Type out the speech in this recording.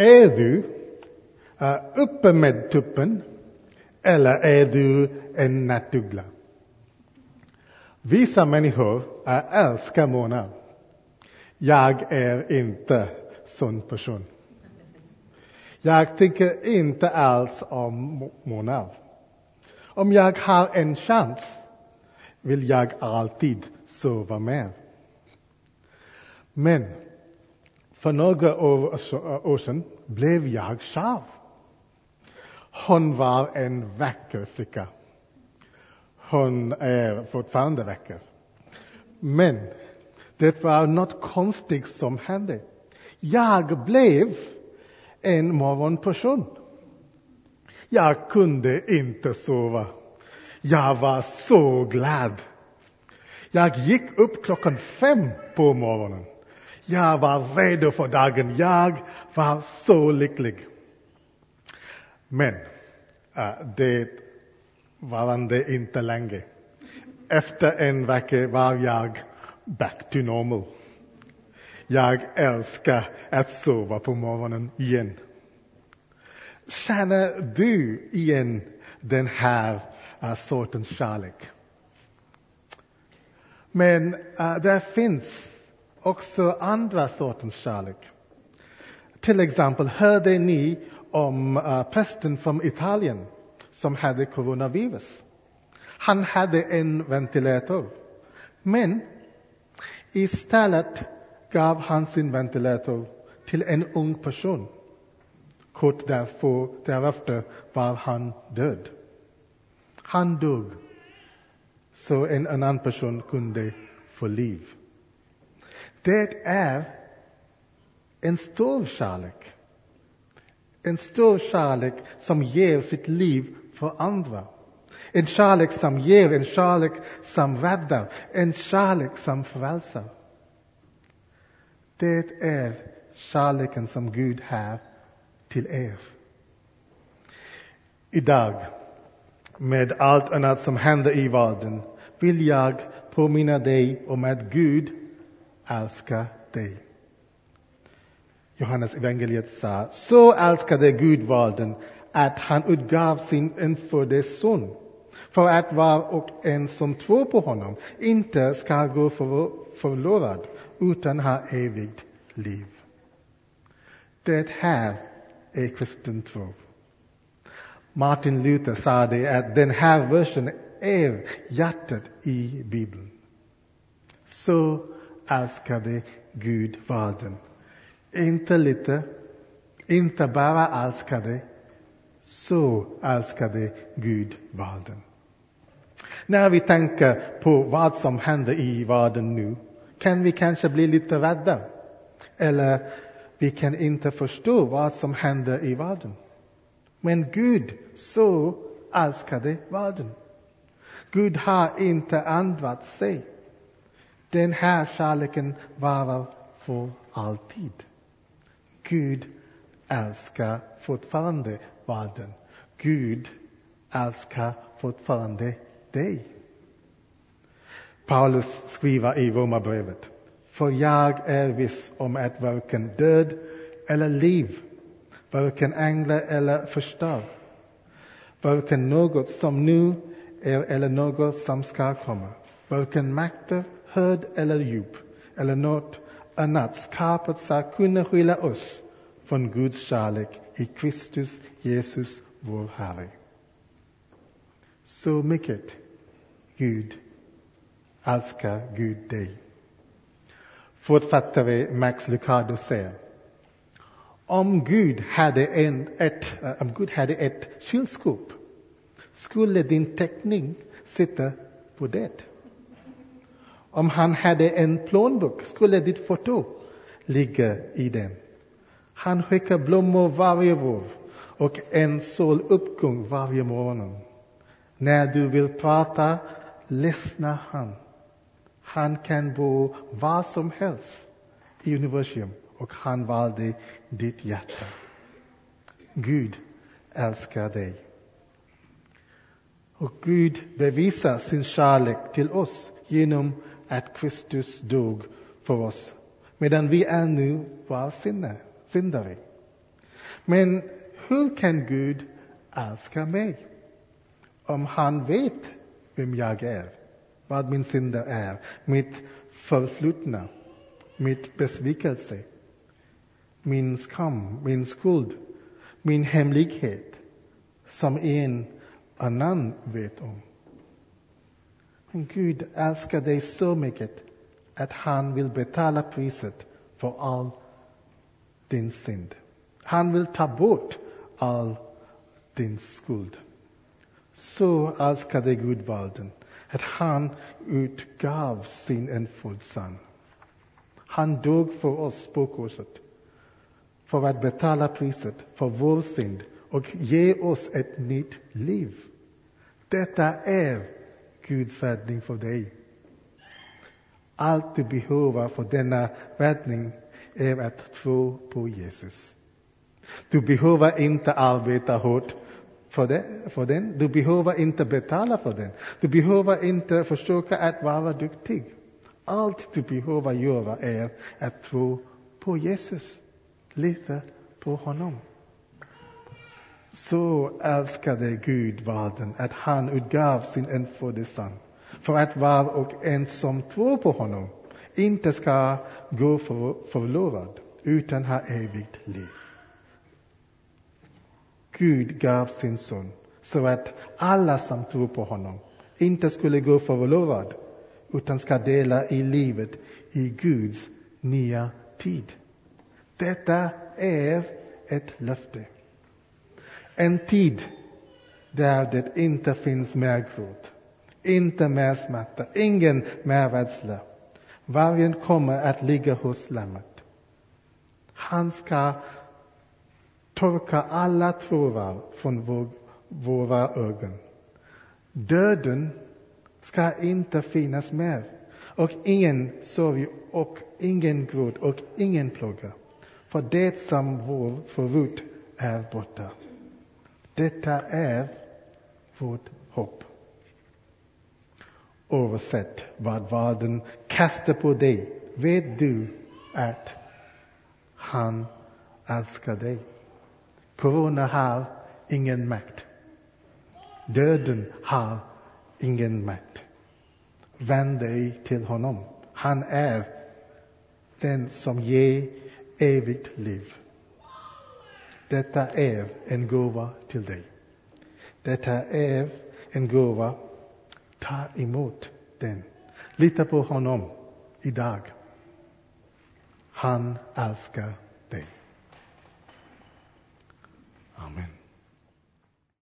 Är du eh, uppe med tuppen eller är du en nattuggla? Vissa människor eh, älskar månar. Jag är inte sån person. Jag tycker inte alls om månar. Om jag har en chans vill jag alltid sova mer. Men för några år sedan blev jag kär. Hon var en vacker flicka. Hon är fortfarande vacker. Men det var något konstigt som hände. Jag blev en morgonperson. Jag kunde inte sova. Jag var så glad. Jag gick upp klockan fem på morgonen. Jag var redo för dagen. Jag var så lycklig. Men äh, det varande inte länge. Efter en vecka var jag back to normal. Jag älskar att sova på morgonen igen. Känner du igen den här äh, sortens kärlek? Men uh, det finns också andra sortens kärlek. Till exempel, hörde ni om uh, prästen från Italien som hade coronavirus? Han hade en ventilator. Men istället gav han sin ventilator till en ung person. Kort därför, därefter var han död. Han dog så en annan person kunde få liv. Det är en stor kärlek. En stor kärlek som ger sitt liv för andra. En kärlek som ger, en kärlek som räddar, en kärlek som frälsar. Det är kärleken som Gud har till er. Idag, med allt annat som händer i världen, vill jag påminna dig om att Gud älskar dig. Johannes evangeliet sa, så älskade Gud världen att han utgav sin enfödde son för att var och en som tror på honom inte ska gå förlorad utan ha evigt liv. Det här är kristen tro. Martin Luther sa det att den här versen är hjärtat i Bibeln. Så älskade Gud världen. Inte lite, inte bara älskade, så älskade Gud världen. När vi tänker på vad som händer i världen nu kan vi kanske bli lite rädda. Eller vi kan inte förstå vad som händer i världen. Men Gud så älskade världen. Gud har inte ändrat sig. Den här kärleken varar för alltid. Gud älskar fortfarande världen. Gud älskar fortfarande dig. Paulus skriver i Romarbrevet. För jag är viss om att varken död eller liv, varken änglar eller förstör, varken något som nu är eller något som ska komma, varken makter, hörd eller djup, eller något annat skapat ska kunna skilja oss från Guds kärlek i Kristus Jesus, vår Herre. Så mycket Gud älskar Gud dig. Författare Max Lucado säger om Gud hade, en, ett, eh, om Gud hade ett kylskåp skulle din teckning sitta på det. Om han hade en plånbok skulle ditt foto ligga i den. Han skickar blommor varje vår och en soluppgång varje morgon. När du vill prata lyssnar han. Han kan bo var som helst i universum och han valde ditt hjärta. Gud älskar dig. Och Gud bevisar sin kärlek till oss genom att Kristus dog för oss medan vi ännu var syndare. Men hur kan Gud älska mig? Om han vet vem jag är, vad min synder är, mitt förflutna, mitt besvikelse, min skam, min skuld, min hemlighet, som en annan vet om. Men Gud älskar dig så mycket att han vill betala priset för all din synd. Han vill ta bort all din skuld. Så älskade Gud världen att han utgav sin enfödde son. Han dog för oss på korset för att betala priset för vår synd och ge oss ett nytt liv. Detta är Guds räddning för dig. Allt du behöver för denna räddning är att tro på Jesus. Du behöver inte arbeta hårt för, det, för den. Du behöver inte betala för den. Du behöver inte försöka att vara duktig. Allt du behöver göra är att tro på Jesus. Lita på honom. Så älskade Gud världen att han utgav sin enfödde son för att var och en som tror på honom inte ska gå för, förlorad utan ha evigt liv. Gud gav sin son så att alla som tror på honom inte skulle gå förlorad utan ska dela i livet i Guds nya tid. Detta är ett löfte. En tid där det inte finns mer gråt, inte mer smärta, ingen mer rädsla. Vargen kommer att ligga hos lammet. Han ska torka alla tårar från vår, våra ögon. Döden ska inte finnas mer och ingen sorg och ingen gråt och ingen plåga. För det som var förut är borta. Detta är vårt hopp. Oavsett vad världen kastar på dig, vet du att han älskar dig. Corona har ingen makt. Döden har ingen makt. Vänd dig till honom. Han är den som ger evigt liv. Detta är en gåva till dig. Detta är en gåva. Ta emot den. Lita på honom idag. Han älskar dig. Amen.